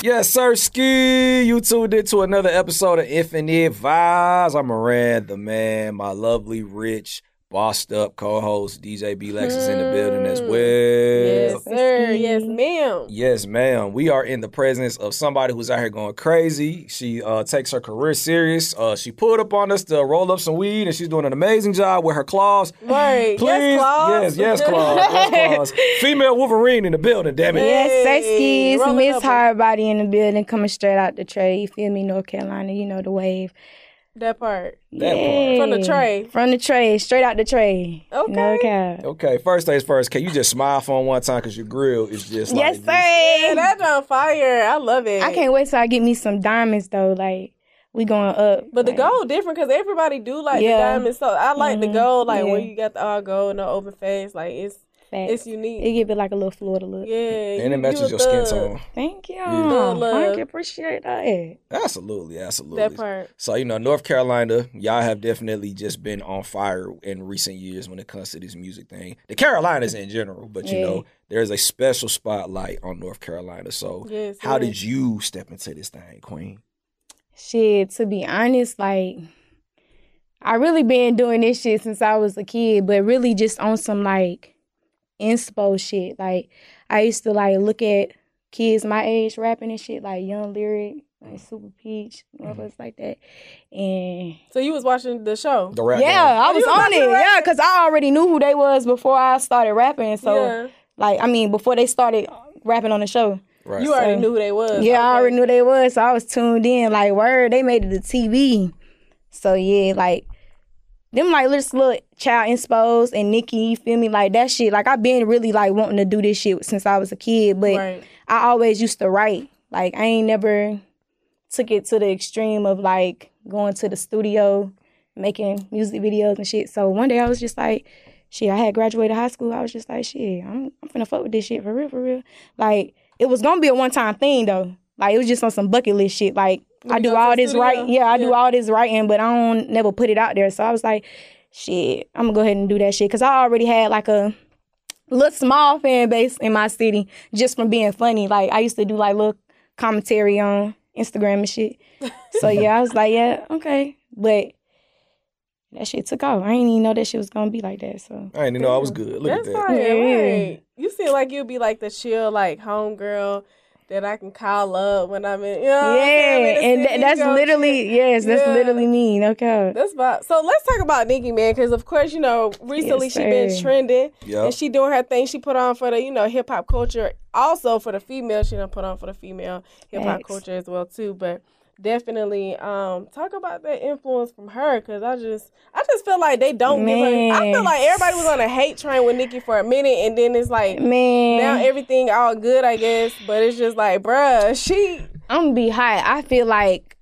Yes, sir, ski. You tuned in to another episode of Infinite Vibes. I'm Moran, the man, my lovely, rich, bossed up co-host DJ B Lex is in the building as well. Yes, sir. Yes, ma'am. Yes, ma'am. We are in the presence of somebody who's out here going crazy. She uh, takes her career serious. Uh, she pulled up on us to roll up some weed, and she's doing an amazing job with her claws. Right. Please, Yes, Claus. yes, yes, claws, yes, claws. Female Wolverine in the building. Damn it. Yes, Hey, Sexkies, rolling Miss. Hardbody in the building, coming straight out the tray. You feel me, North Carolina? You know the wave. That part. That part. Yeah. From the tray. From the tray, straight out the tray. Okay. No cap. Okay, first things first. Can you just smile for one time because your grill is just like Yes, this. sir. Yeah, that's on fire. I love it. I can't wait till I get me some diamonds though. Like we going up. But the like, gold different because everybody do like Yeah. the diamonds. So I like the Mhm. gold, like where Yeah. you got the all gold and the open face. Like it's facts. it's unique. It give it like a little Florida look. yeah, And it matches your skin tone. Thank you. Love, love. I appreciate that. Absolutely, absolutely. That part. So you know, North Carolina, y'all have definitely just been on fire in recent years when it comes to this music thing. The Carolinas in general, but you Yeah. know, there's a special spotlight on North Carolina. So, Yes, how yes. did you step into this thing, Queen? Shit, to be honest, like I really been doing this shit since I was a kid, but really just on some like inspo shit. Like I used to like look at kids my age rapping and shit, like Young Lyric, like Supa Peach, motherfuckers mm-hmm. like that. And So you was watching the show. The rap. yeah, I oh, was on about it. Yeah, cause I already knew who they was before I started rapping. So yeah. like, I mean, before they started rapping on the show. right. You already So- knew who they was. Yeah, I already knew they was, so I was tuned in. Like, word, they made it to TV. So yeah, like them like little little child inspos and Nicki, you feel me? Like that shit. Like I've been really like wanting to do this shit since I was a kid, but Right. I always used to write. Like I ain't never took it to the extreme of like going to the studio, making music videos and shit. So one day I was just like, shit, I had graduated high school. I was just like, shit, I'm I'm finna fuck with this shit for real, for real. Like it was gonna be a one time thing though. Like it was just on some bucket list shit. Like I do all this studio? writing. Yeah, I do all this writing, but I don't never put it out there. So I was like, shit, I'm gonna go ahead and do that shit. Cause I already had like a little small fan base in my city just from being funny. Like I used to do like little commentary on Instagram and shit. So yeah, I was like, yeah, okay. But that shit took off. I didn't even know that shit was gonna be like that. So I didn't even know I was good. Look That's at that. fire. Yeah. Right. You seem like you'd be like the chill, like homegirl that I can call up when I'm in. You know what I'm saying? yeah, I'm in and city, tha- that's literally chill. yes, that's Yeah. literally me. No cap. That's about so. Let's talk about Nicki, man, because of course you know recently Yes, she been trending Yep. and she doing her thing. She put on for the you know hip hop culture, also for the female. She done put on for the female hip hop culture as well too. But definitely um talk about that influence from her because I just I just feel like they don't give her. I feel like everybody was on a hate train with Nicki for a minute, and then it's like Man, now everything all good, I guess. But it's just like, bruh, she I'm gonna be hot. I feel like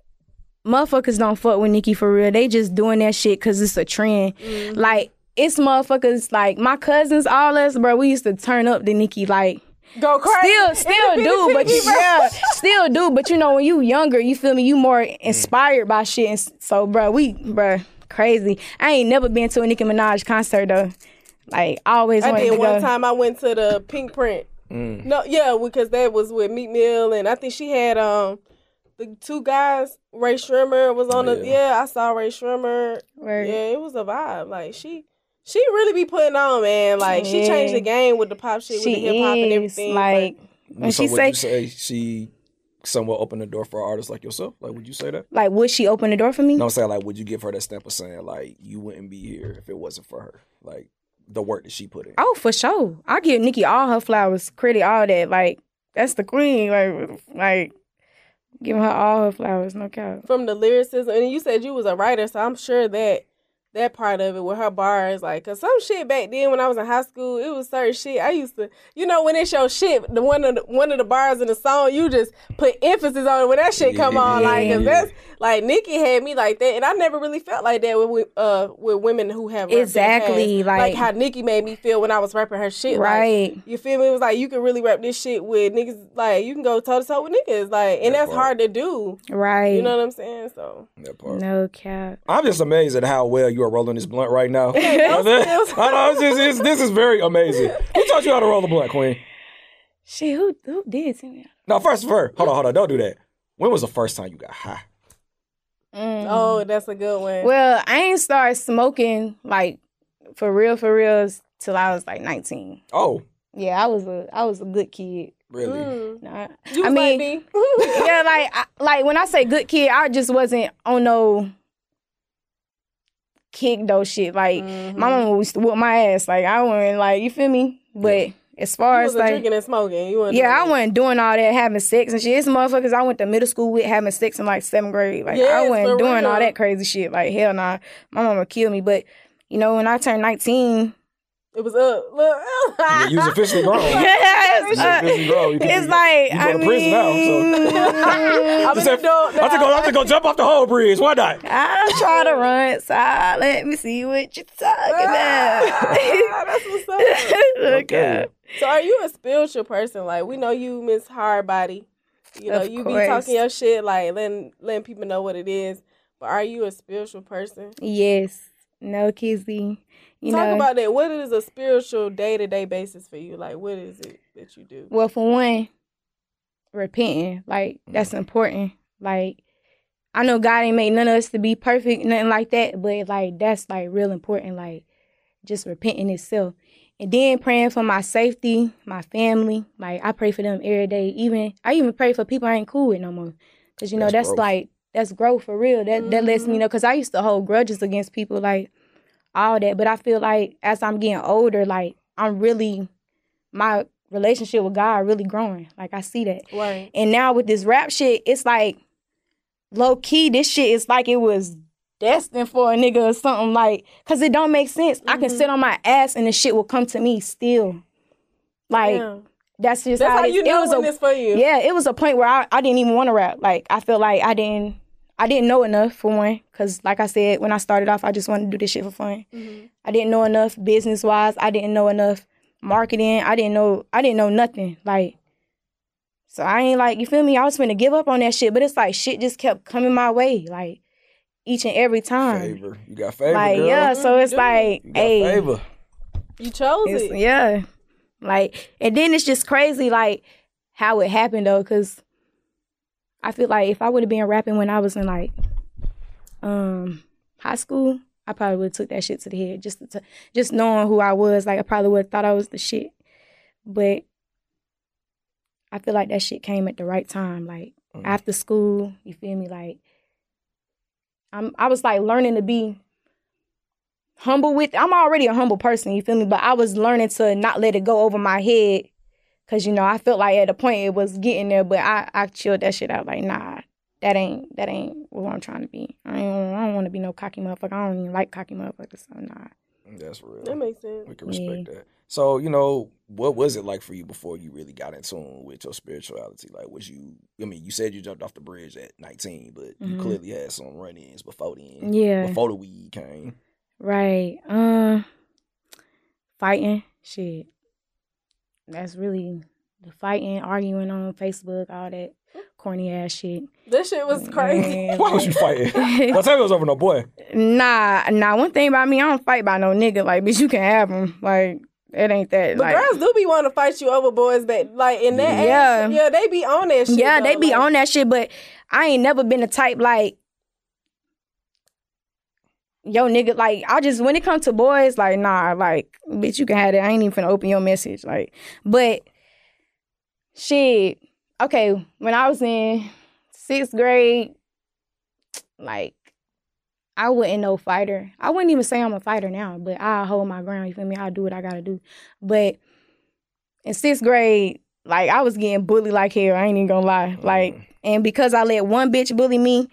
motherfuckers don't fuck with Nicki for real. They just doing that shit because it's a trend. Mm-hmm. Like it's motherfuckers like my cousins, all us, bro. We used to turn up the Nicki like. Go crazy. Still, still do, but you, yeah, still do. But you know, when you younger, you feel me. You more inspired by shit. And so, bro, we, bro, crazy. I ain't never been to a Nicki Minaj concert though. Like, I always I did to one go. time. I went to the Pinkprint. No, yeah, because that was with Meek Mill, and I think she had um the two guys. Rae Sremmurd was on the. Yeah. Yeah, I saw Rae Sremmurd. Word. Yeah, it was a vibe. Like she, she really be putting on, man. Like she changed the game with the pop shit, with the hip hop and everything. like when so she would say you say she somewhat opened the door for artists like yourself? Like, would you say that? like, would she open the door for me? No, I'm saying like, would you give her that stamp of saying like you wouldn't be here if it wasn't for her? Like the work that she put in. Oh, for sure. I give Nicki all her flowers, credit, all that. Like, that's the queen. Like, like giving her all her flowers, no cap. From the lyricism, and you said you was a writer, so I'm sure that that part of it with her bars, like, cause some shit back then when I was in high school, it was certain shit. I used to, you know, when it show shit, the one of the one of the bars in the song, you just put emphasis on it when that shit come on, like, cause Yeah. that's like Nicki had me like that, and I never really felt like that with with, uh with women who have Exactly, past. like- how Nicki made me feel when I was rapping her shit, like, Right. you feel me? It was like you can really rap this shit with niggas, like you can go toe to toe with niggas, like, and That that's part. hard to do. Right. You know what I'm saying? So. That part. no cap. I'm just amazed at how well you are rolling this blunt right now. I know it's just, it's, this is very amazing. Who taught you how to roll a blunt, Queen? Shit, who who did send me? No, first, first, hold on, hold on, don't do that. When was the first time you got high? Mm. Oh, that's a good one. Well, I ain't started smoking like for real, for real till I was like 19. Oh, Yeah, I was a I was a good kid. really? Mm. Nah, You I was mean, me. yeah, like I, like when I say good kid, I just wasn't on no kick those shit. Like Mhm. my mama used to whoop my ass. Like I wasn't like you feel me. But as far as like drinking and smoking. You yeah, I wasn't doing all that having sex and shit. It's motherfuckers I went to middle school with having sex in like seventh grade. Like I wasn't doing all that crazy shit. Like hell nah, my mama killed me. But you know when I turned nineteen, It was up. Look. Yeah, you was officially grown. You yes, was uh, officially grown. You it's you- like you I go to prison now, so. mean, I'm Just an said, adult I have to go. I have to go jump off the whole bridge. Why not? I'm try to run, so let me see what you're talking Ah, about. that's what's up. okay. So are you a spiritual person? Like we know you miss hard body. You know, Of you be talking your shit, like letting letting people know what it is. But are you a spiritual person? Yes. No kizzy. You Talk know. about that. What is a spiritual day to day basis for you? Like what is it that you do? well, for one, repenting. Like that's mm-hmm. important. Like I know God ain't made none of us to be perfect, nothing like that. But like that's like real important. Like just repenting itself. And then praying for my safety, my family. Like I pray for them every day. Even I even pray for people I ain't cool with no more. Cause you know That's that's, like that's growth for real. That that lets me mm-hmm. know. Cause I used to hold grudges against people like all that. But I feel like as I'm getting older, like I'm really my relationship with God really growing. Like I see that. Right. And now with this rap shit, it's like low key. This shit is like it was destined for a nigga or something. Like, cause it don't make sense. I can Mhm. sit on my ass and the shit will come to me still. Like Yeah. that's just That's how, how you it know was when a it's for you. yeah. It was a point where I, I didn't even want to rap. Like I felt like I didn't. I didn't know enough for one, cause like I said, when I started off, I just wanted to do this shit for fun. Mhm. I didn't know enough business wise. I didn't know enough marketing. I didn't know I didn't know nothing. Like so I ain't like you feel me? I was going to give up on that shit, but it's like shit just kept coming my way, like each and every time. Favor. You got favor, Like girl. yeah, so it's Mhm. like You hey, favor. You chose it's, it. yeah, like and then it's just crazy like how it happened though, cause I feel like if I would have been rapping when I was in like um high school, I probably would have took that shit to the head. Just to, just knowing who I was, like I probably would have thought I was the shit. But I feel like that shit came at the right time. Like Mm. after school, you feel me? Like I'm I was like learning to be humble with I'm already a humble person, you feel me? But I was learning to not let it go over my head. Cause you know, I felt like at a point it was getting there, but I, I chilled that shit out like, nah, that ain't that ain't what I'm trying to be. I ain't I don't want to be no cocky motherfucker. I don't even like cocky motherfuckers. So nah. That's real. That makes sense. We can respect that. So, you know, what was it like for you before you really got in tune with your spirituality? Like, was you, I mean, you said you jumped off the bridge at 19, but you Mhm. clearly had some run ins before then. Yeah. Before the weed came. Right. Um fighting. Shit. That's really the fighting, arguing on Facebook, all that corny ass shit. This shit was crazy. Man, Why was you fighting? Don't tell me it was over no boy. Nah, nah. One thing about me, I don't fight by no nigga. Like, bitch, you can have him. Like, it ain't that. But like, girls do be wanting to fight you over boys but like in that Yeah. age. Yeah, they be on that shit. yeah, they be like- on that shit. But I ain't never been the type like, yo, nigga. Like, I just when it comes to boys, like, nah, like, bitch, you can have it. I ain't even finna open your message. Like, but shit. Okay, when I was in sixth grade, like. I wasn't no fighter. I wouldn't even say I'm a fighter now, but I hold my ground. You feel me? I do what I gotta do. But in sixth grade, like I was getting bullied like hell. I ain't even gonna lie. Like, mm. and because I let one bitch bully me,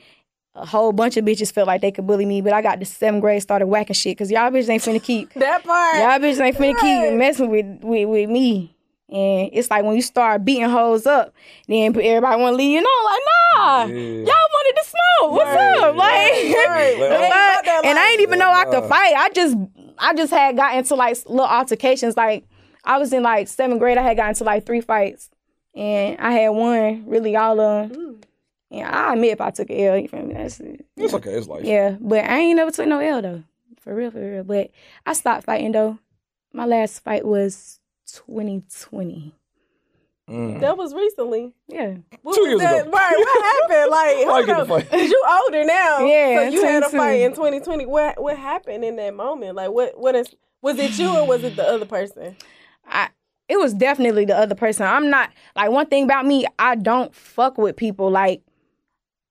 a whole bunch of bitches felt like they could bully me. But I got to seventh grade, started whacking shit because y'all bitches ain't finna keep That part. y'all bitches ain't finna Right. keep messing with, with with me. And it's like when you start beating hoes up, then everybody want to leave you know, like nah, Yeah. y'all wanted to smoke. What's Right. up? Like, Right. Well, the They ain't fuck? about that and I life. ain't even know I could Nah. fight. I just I just had got into like little altercations. Like I was in like seventh grade. I had got into like three fights, and I had won really all of them. Mm. And I admit if I took an L, you feel me? That's it. It's okay. It's life. Yeah, but I ain't never took no L though. For real, for real. But I stopped fighting though. My last fight was 2020. Mm. That was recently. Yeah. What Two years that? ago. Right. What happened? Like, Why you hold get the on. fight? Cause you older now. Yeah, So you had a fight in 2020. What What happened in that moment? Like, what What is? Was it you or was it the other person? I it was definitely the other person. I'm not like one thing about me, I don't fuck with people. Like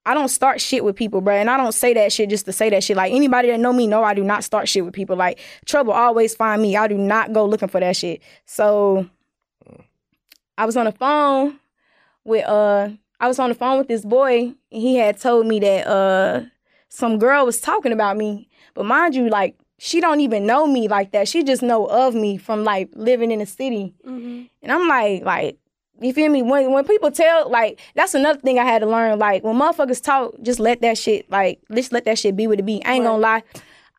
I don't start shit with people, bro. And I don't say that shit just to say that shit. Like anybody that know me know I do not start shit with people. Like trouble always find me. I do not go looking for that shit. So I was on the phone with uh I was on the phone with this boy and he had told me that uh some girl was talking about me. But mind you, like she don't even know me like that. She just know of me from like living in the city. Mm-hmm. And I'm like, like, you feel me? When when people tell, like, that's another thing I had to learn. Like, when motherfuckers talk, just let that shit, like, just let that shit be what it be. I ain't gonna lie.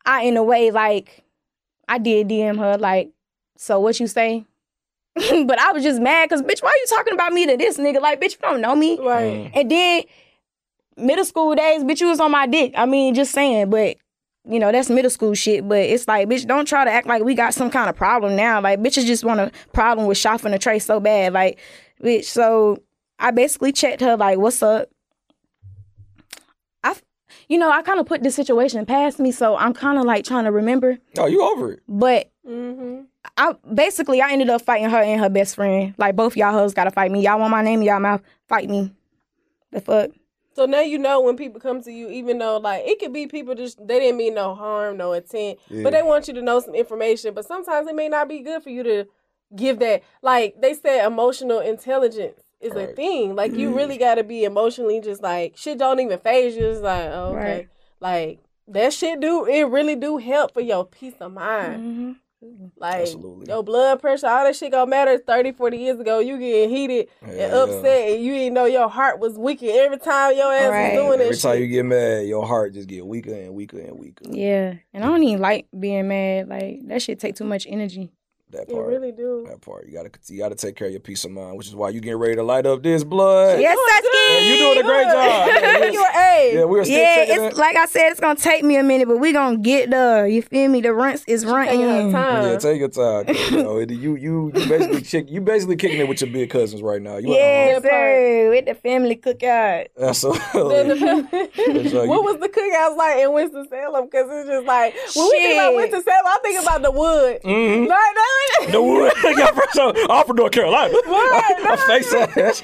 I, in a way, like, I did DM her, like, so what you say? but I was just mad because, bitch, why are you talking about me to this nigga? Like, bitch, you don't know me. Right. Mm. And then middle school days, bitch, you was on my dick. I mean, just saying, but you know, that's middle school shit. But it's like, bitch, don't try to act like we got some kind of problem now. Like, bitches just want a problem with shopping a tray so bad. Like, bitch, so I basically checked her, like, what's up? I, you know, I kind of put this situation past me, so I'm kind of like trying to remember. Oh, you over it? But Mm-hmm. I basically I ended up fighting her and her best friend. Like both y'all hoes gotta fight me. Y'all want my name in y'all mouth? Fight me. The fuck? So now you know when people come to you, even though like it could be people just they didn't mean no harm, no intent, Yeah. but they want you to know some information. But sometimes it may not be good for you to give that. Like they said, emotional intelligence is a thing. Like you really got to be emotionally just like shit. Don't even phase you. It's like oh, okay, Right. like that shit do it really do help for your peace of mind. Mm-hmm. Like Absolutely. your blood pressure, all that shit gonna matter 30, 40 years ago. You getting heated Yeah, and yeah. upset, and you didn't know your heart was weakened every time your ass Right. was doing that Every time shit. you get mad, your heart just get weaker and weaker and weaker. Yeah, and I don't even like being mad. Like that shit take too much energy. That You part. really do. That part. You gotta you gotta take care of your peace of mind, which is why you getting ready to light up this blood. Yes, Doing Sasuke. good. you doing a great job. Yeah, you A. Yeah, we're still Yeah, it's it. like I said, it's gonna take me a minute, but we gonna get there. You feel me? The rinse is running. Yeah, take your time. You, know, it- you you you basically kick, you basically kicking it with your big cousins right now. You at Yes, That sir. With the family cookout. home. Then Absolutely. the- So you- what was the cookouts like in Winston Salem? Because it's just like when we think about Winston Salem, I think about the wood. Mhm. Like, that- The wood. yeah, first of all, I'm from North Carolina. Right, I face ass.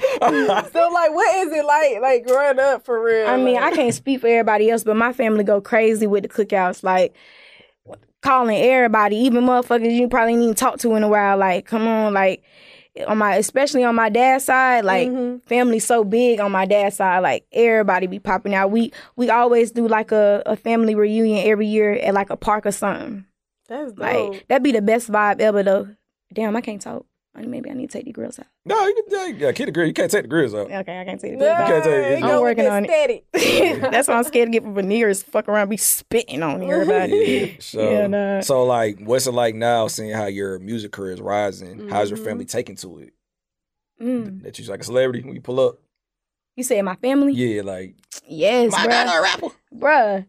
so like, what is it like, like growing up for real? I mean, I can't speak for everybody else, but my family go crazy with the cookouts. Like calling everybody, even motherfuckers you probably ain't even talk to in a while. Like, come on, like on my, especially on my dad's side, like Mhm. family's so big on my dad's side. Like everybody be popping out. We we always do like a, a family reunion every year at like a park or something. That's dope. Like that'd be the best vibe ever though. Damn, I can't talk. Maybe I need to take the grills out. no, you can yeah, yeah, kid the grill. You can't take the grills out. Okay, I can't take the no, grills out. can't tell you. you I'm go working with on it. That's why I'm scared to get for veneers. Fuck around, be spitting on everybody. Yeah, so, Yeah, nah. so like, what's it like now, seeing how your music career is rising? How's your family taking to it? Mm. That you're like a celebrity when you pull up? You said my family? Yeah, like Yes, my bruh. dad a rapper. bruh.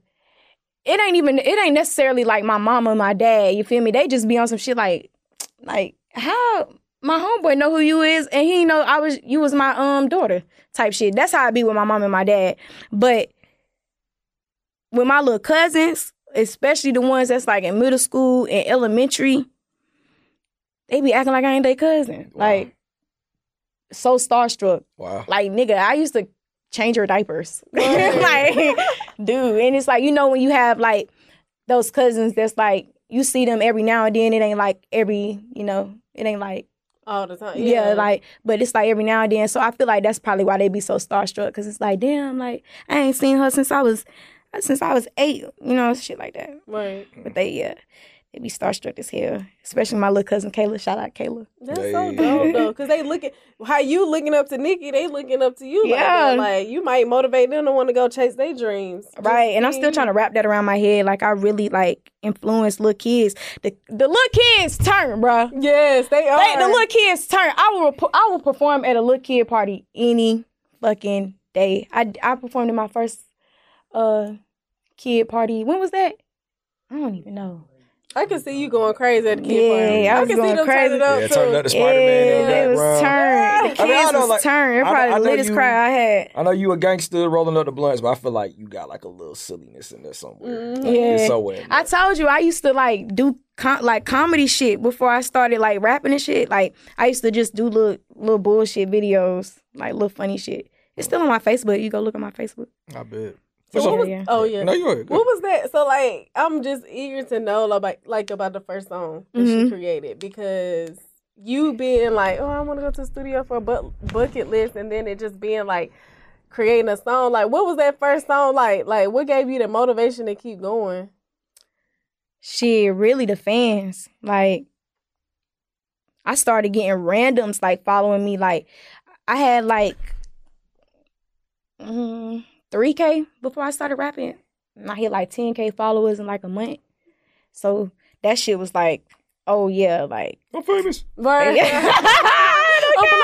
It ain't even. It ain't necessarily like my mama and my dad. You feel me? They just be on some shit like, like how my homeboy know who you is, and he know I was you was my um daughter type shit. That's how I be with my mom and my dad. But with my little cousins, especially the ones that's like in middle school and elementary, they be acting like I ain't their cousin. Wow. Like so starstruck. Wow. Like nigga, I used to change her diapers. Like, dude, and it's like you know when you have like those cousins that's like you see them every now and then. It ain't like every you know. It ain't like all the time. yeah, like but it's like every now and then. So I feel like that's probably why they be so starstruck because it's like damn, like I ain't seen her since I was since I was eight. You know, shit like that. right. But they yeah. They be starstruck as hell, especially my little cousin Kayla. Shout out Kayla. That's Hey. so dope though, because they looking how you looking up to Nicki, they looking up to you. Like, Yeah. that. like you might motivate them to want to go chase their dreams. Just Right, and I'm still trying to wrap that around my head. Like I really like influence little kids. The the little kids turn, bruh. you. Yes, they are. They, the little kids turn. I will rep- I will perform at a little kid party any fucking day. I I performed in my first uh kid party. When was that? I don't even know. I can see you going crazy at the kid party. Yeah, I was can going see them crazy. turn it up Yeah, too. turn up the Spider Man Yeah, it was background. turned. The I mean, I kids know, was like, turned. It probably I the know latest you- crowd I had. I know you a gangster rolling up the blunts, but I feel like you got like a little silliness in there somewhere. Mm-hmm. Like, Yeah. It's somewhere. in I told you I used to like do com- like comedy shit before I started like rapping and shit. Like I used to just do little little bullshit videos, like little funny shit. It's still on my Facebook. You go look at my Facebook. I bet. So What's was, Yeah. Oh yeah. No, you are. What was that? So like, I'm just eager to know like like about the first song that Mhm. she created because you being like, oh, I want to go to the studio for a bu- bucket list, and then it just being like creating a song. Like, what was that first song like? Like, what gave you the motivation to keep going? Shit, really the fans. Like I started getting randoms like following me. Like I had like mm, 3K before I started rapping. And I hit like 10K followers in like a month. So that shit was like, oh yeah, like I'm famous. Right. Open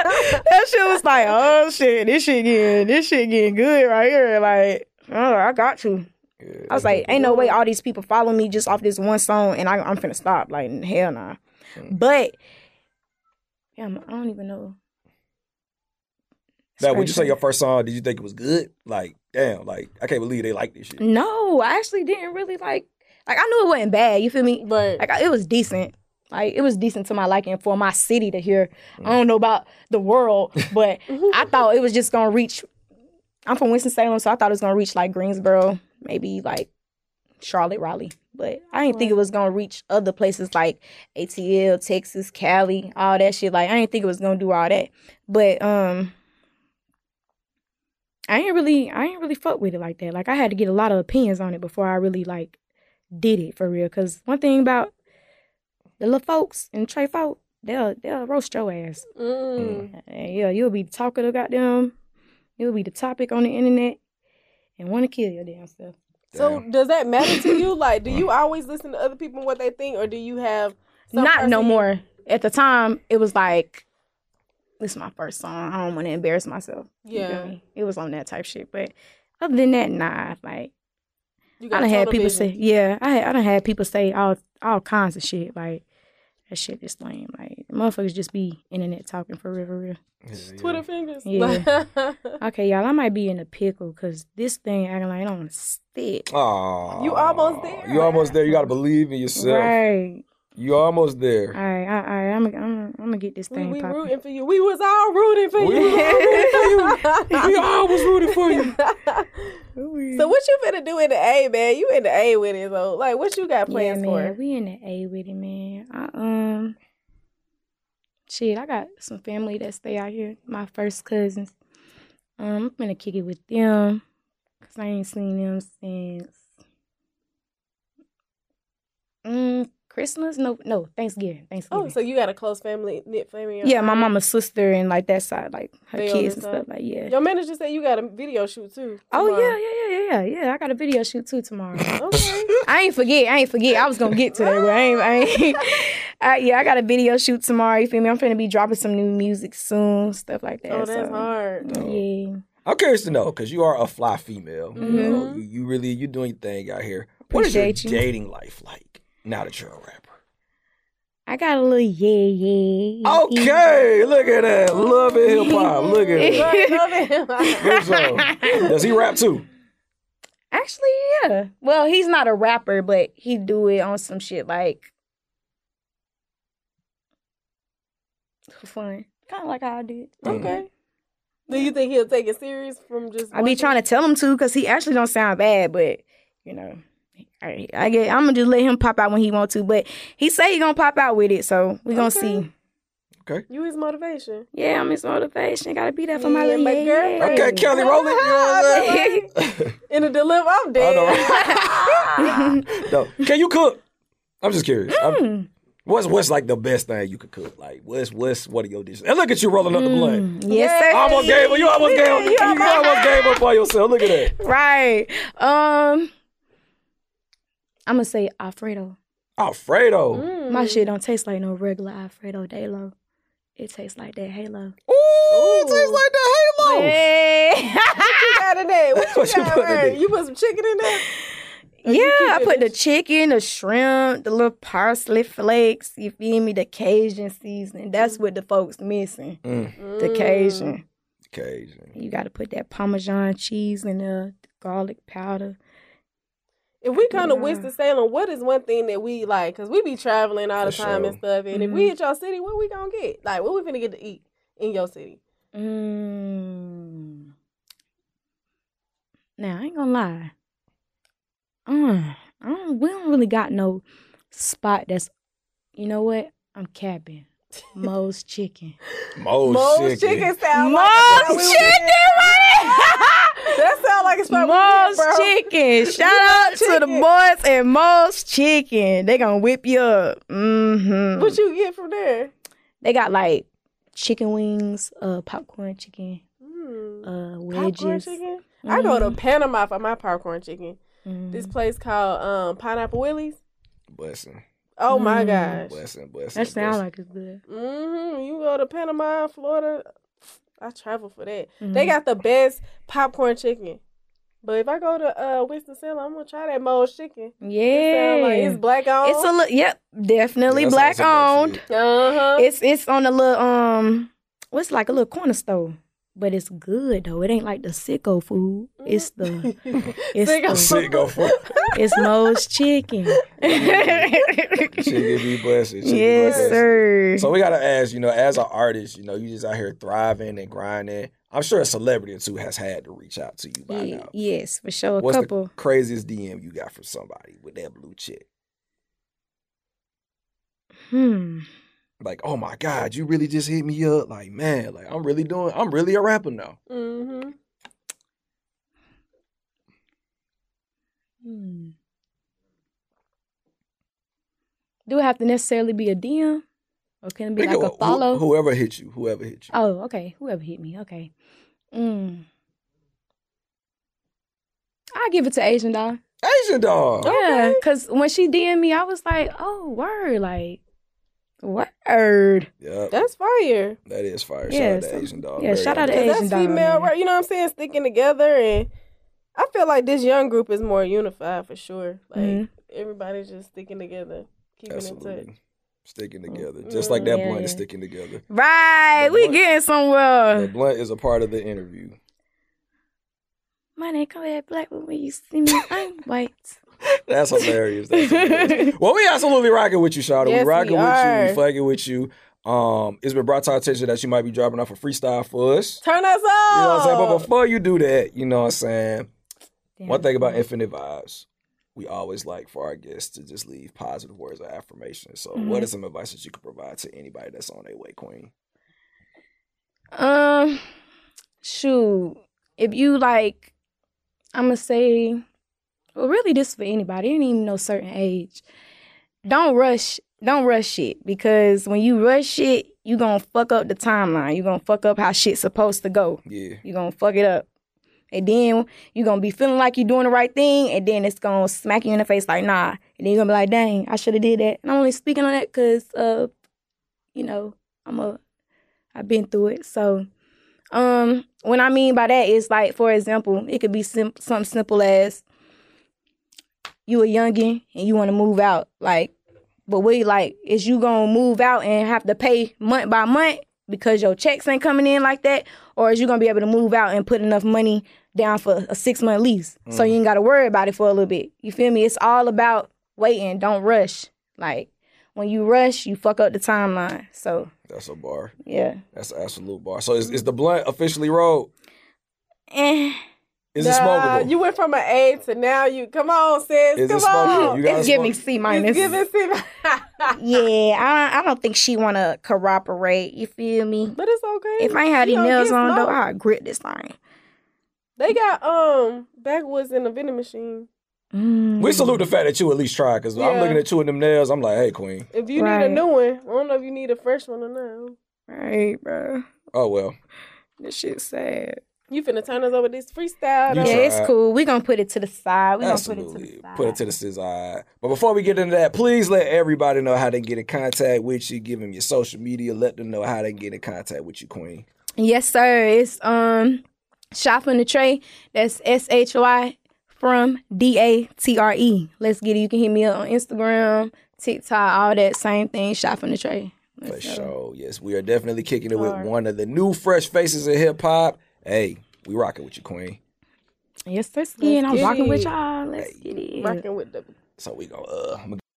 that shit was like, oh shit, this shit getting this shit getting good right here. Like, oh, I got to. Yeah, I was like, ain't no way all these people follow me just off this one song and I, I'm finna stop. Like, hell nah. Hmm. But, yeah, I don't even know. It's Now, would you say your first song? Did you think it was good? Like, damn, like I can't believe they like this shit. No, I actually didn't really like. Like, I knew it wasn't bad. You feel me? But Like, I- it was decent. Like, it was decent to my liking for my city to hear. I don't know about the world, but I thought it was just gonna reach. I'm from Winston Salem, so I thought it was gonna reach like Greensboro, maybe like Charlotte, Raleigh. But I didn't think it was gonna reach other places like ATL, Texas, Cali, all that shit. Like I didn't think it was gonna do all that. But um I ain't really I ain't really fuck with it like that. Like I had to get a lot of opinions on it before I really like did it for real. Cause one thing about the little folks and Trey folk, they'll they'll roast your ass. mm, And yeah, you'll be the talk of the goddamn. You'll be the topic on the internet, and want to kill your damn self. so does that matter to you? Like, do you always listen to other people and what they think, or do you have some Not no more. At the time, it was like, this is my first song. I don't want to embarrass myself. You feel Yeah. me? it was on that type shit. But other than that, nah. Like You I got done had tunnel people vision. say, yeah, I had, I done had people say all all kinds of shit. Like that shit is lame. Like motherfuckers just be internet talking for real, for real. Yeah, yeah. Twitter fingers. Yeah. Okay, y'all, I might be in a pickle because this thing acting like it don't wanna stick. Aw, You almost there. You almost there. You gotta believe in yourself. Right. You almost there. All right, all right. I'm gonna, I'm, I'm gonna get this we, thing we popping. rooting for you. We was all rooting for We you. was all rooting for you. We always rooting for you. so what you finna do in the A, man? You in the A with it, though. Like, what you got Yeah, plans man, for? we in the A with it, man. I, um, shit, I got some family that stay out here. My first cousins. Um, I'm gonna kick it with them because I ain't seen them since. Mm, Christmas? No, no, Thanksgiving. Thanksgiving. Oh, so you got a close family, knit family? yeah, my mama's sister and like that side, like her They kids and stuff. side? Like yeah. Your manager said you got a video shoot too. Oh tomorrow. yeah, yeah, yeah, yeah, yeah, yeah. I got a video shoot too tomorrow. Okay. I ain't forget. I ain't forget. I was gonna get to that, but I ain't. I ain't I, yeah, I got a video shoot tomorrow. You feel me? I'm finna be dropping some new music soon, stuff like that. oh, that's so, hard. Yeah. I'm curious to know because you are a fly female. You, know, Mhm. you, you really you doing your thing out here. What is your you. dating life like now that you're a rapper? I got a little yeah, yeah. Okay, look at that. Love it, hip hop. Look at it. Right, love Good it. song. Does he rap too? Actually, yeah. Well, he's not a rapper, but he do it on some shit like for fun, kind of like how I did. Mm-hmm. okay. Do you think he'll take it serious from just? I be trying to tell him to because he actually don't sound bad, but you know, I, I get I'm gonna just let him pop out when he want to. But he say he gonna pop out with it, so we gonna Okay. see. Okay. You his motivation. Yeah, I'm his motivation. Gotta be there for my little yeah, girl. yeah. Okay, Kelly Rowland. You know what I'm? In the deliver, I'm I dead. know. no. Can you cook? I'm just curious. I'm- Mm. what's what's like the best thing you could cook? Like what's what's what are your dishes? And look at you rolling up the blunt. Yes, sir. I almost gave you almost Yeah, gave you you almost gave up by yourself. Look at that. Right. Um, I'm gonna say Alfredo. Alfredo. Mm. My shit don't taste like no regular Alfredo Dalo. It tastes like that Halo. Ooh, it tastes like the halo. Hey. What you got in there? What you What you got? put in Right? there? You put some chicken in there. Or Yeah, I put the chicken, the shrimp, the little parsley flakes. You feel me? The Cajun seasoning. That's what the folks missing. Mm, The Cajun. Cajun. You got to put that Parmesan cheese in there, the garlic powder. If we come to Yeah. Winston Salem, what is one thing that we like? Cause we be traveling all the For time and stuff. And if Mm-hmm. we hit your city, what we gonna get? Like, what we gonna get to eat in your city? Mm. Now I ain't gonna lie. I don't, we don't really got no spot that's. You know what? I'm capping. Moe's chicken. Moe's, Moe's chicken. chicken sound Moe's like it's where we chicken, went. That sounds like it's where we went, Moe's chicken. Shout out to the chicken. boys at Moe's chicken. They gonna whip you up. Mm-hmm. What you get from there? They got like chicken wings, uh, popcorn chicken, Mm. uh, Popcorn wedges. chicken. I go to Panama for my popcorn chicken. Mhm. This place called um, Pineapple Willy's. Blessing. Oh my Mm. gosh. Blessing. Blessing. That sounds like it's good. Mm-hmm. You go to Panama, Florida. I travel for that. Mm-hmm. They got the best popcorn chicken. But if I go to uh, Winston Salem, I'm gonna try that Moe's chicken. Yeah, sound like it's black owned. It's a little, yep, definitely Yeah, black owned. uh huh. It's it's on a little um, what's like a little corner store, but it's good though. It ain't like the sicko food. It's the it's Sicko the, Shit, go for it. it's Moe's chicken. Chicken be blessing. Chicken be yes, sir. So we gotta ask, you know, as an artist, you know, you just out here thriving and grinding. I'm sure a celebrity or two has had to reach out to you by Ye- now. yes, for sure. A What's couple. the craziest DM you got from somebody with that blue chick? Hmm. Like, oh my God, you really just hit me up. Like, man, like I'm really doing, I'm really a rapper now. hmm Hmm. Do it have to necessarily be a DM, or can it be like a follow? whoever hit you, whoever hit you. Oh, okay. Whoever hit me. Okay. Mm. I give it to Asian doll. Asian Doll. Yeah, cause when she DM me, I was like, "Oh, word!" Like, word. Yeah, That's fire. that is fire. Yeah, shout out so- to Asian Doll. yeah, shout out to underrated. Cause Asian that's dog, female, right? You know what I'm saying? Sticking together, and I feel like this young group is more unified for sure. Like Mhm. everybody's just sticking together, keeping in touch. Sticking together. Just like that Yeah, blunt is sticking together. Right, The we blunt- getting The somewhere. blunt is a part of the interview. My name come here black, but when you see me, I'm white. That's hilarious. That's hilarious. well, we absolutely rocking with you, Shawty. Yes, we rocking we with you. We flagging with you. Um, it's been brought to our attention that you might be dropping off a freestyle for us. Turn us on. You know what I'm saying? But before you do that, you know what I'm saying? Damn. One thing about Infinite Vibes, we always like for our guests to just leave positive words of affirmation. So, Mm-hmm. what is some advice that you could provide to anybody that's on their way, Queen? Um, shoot, if you like, I'm gonna say, well, really, this for anybody. It ain't even no certain age. Don't rush. Don't rush shit because when you rush shit, you gonna fuck up the timeline. You gonna fuck up how shit's supposed to go. Yeah. You gonna fuck it up, and then you gonna be feeling like you're doing the right thing, and then it's gonna smack you in the face like nah, and then you're gonna be like, dang, I should have did that. And I'm only speaking on that because uh, you know, I'm a, I've been through it. So, um, what I mean by that is like, for example, it could be sim- something simple as you a youngin and you want to move out, like, but we like is you gonna move out and have to pay month by month because your checks ain't coming in like that, or is you gonna be able to move out and put enough money down for a six month lease so you ain't got to worry about it for a little bit. You feel me? It's all about waiting. Don't rush. Like when you rush, you fuck up the timeline. So That's a bar. yeah. That's an absolute bar. So, is, is the blunt officially rolled? Eh. Is it smokable? You went from an A to now you. Come on, sis. Is come smokable? on. You gotta It's giving C minus. It's giving C- Yeah, I I don't think she wanna corroborate. You feel me? but it's okay. If I ain't had any nails get on though. I'd grip this thing. They got um backwoods in the vending machine. Mm. We salute the fact that you at least tried because I'm looking at two of them nails. I'm like, hey, Queen. If you need a new one, I don't know if you need a fresh one or not. Right, bro. Oh, well. This shit sad. You finna turn us over this freestyle. Yeah, tried. it's cool. We gonna put it to the side. We gonna put it to Absolutely. the side. Put it to the side. But before we get into that, please let everybody know how they can get in contact with you. Give them your social media. Let them know how they can get in contact with you, Queen. Yes, sir. It's um shop in the tray. That's S H Y from D A T R E. Let's get it. You can hit me up on Instagram, TikTok, all that same thing. Shot from the tray. For Let's go. sure. Yes, we are definitely kicking it with Hard. one of the new fresh faces of hip hop. Hey, we rocking with you, Queen. Yes, sir. Skin. I'm rocking with y'all. Let's get it. Working with the So we go. Uh, I'm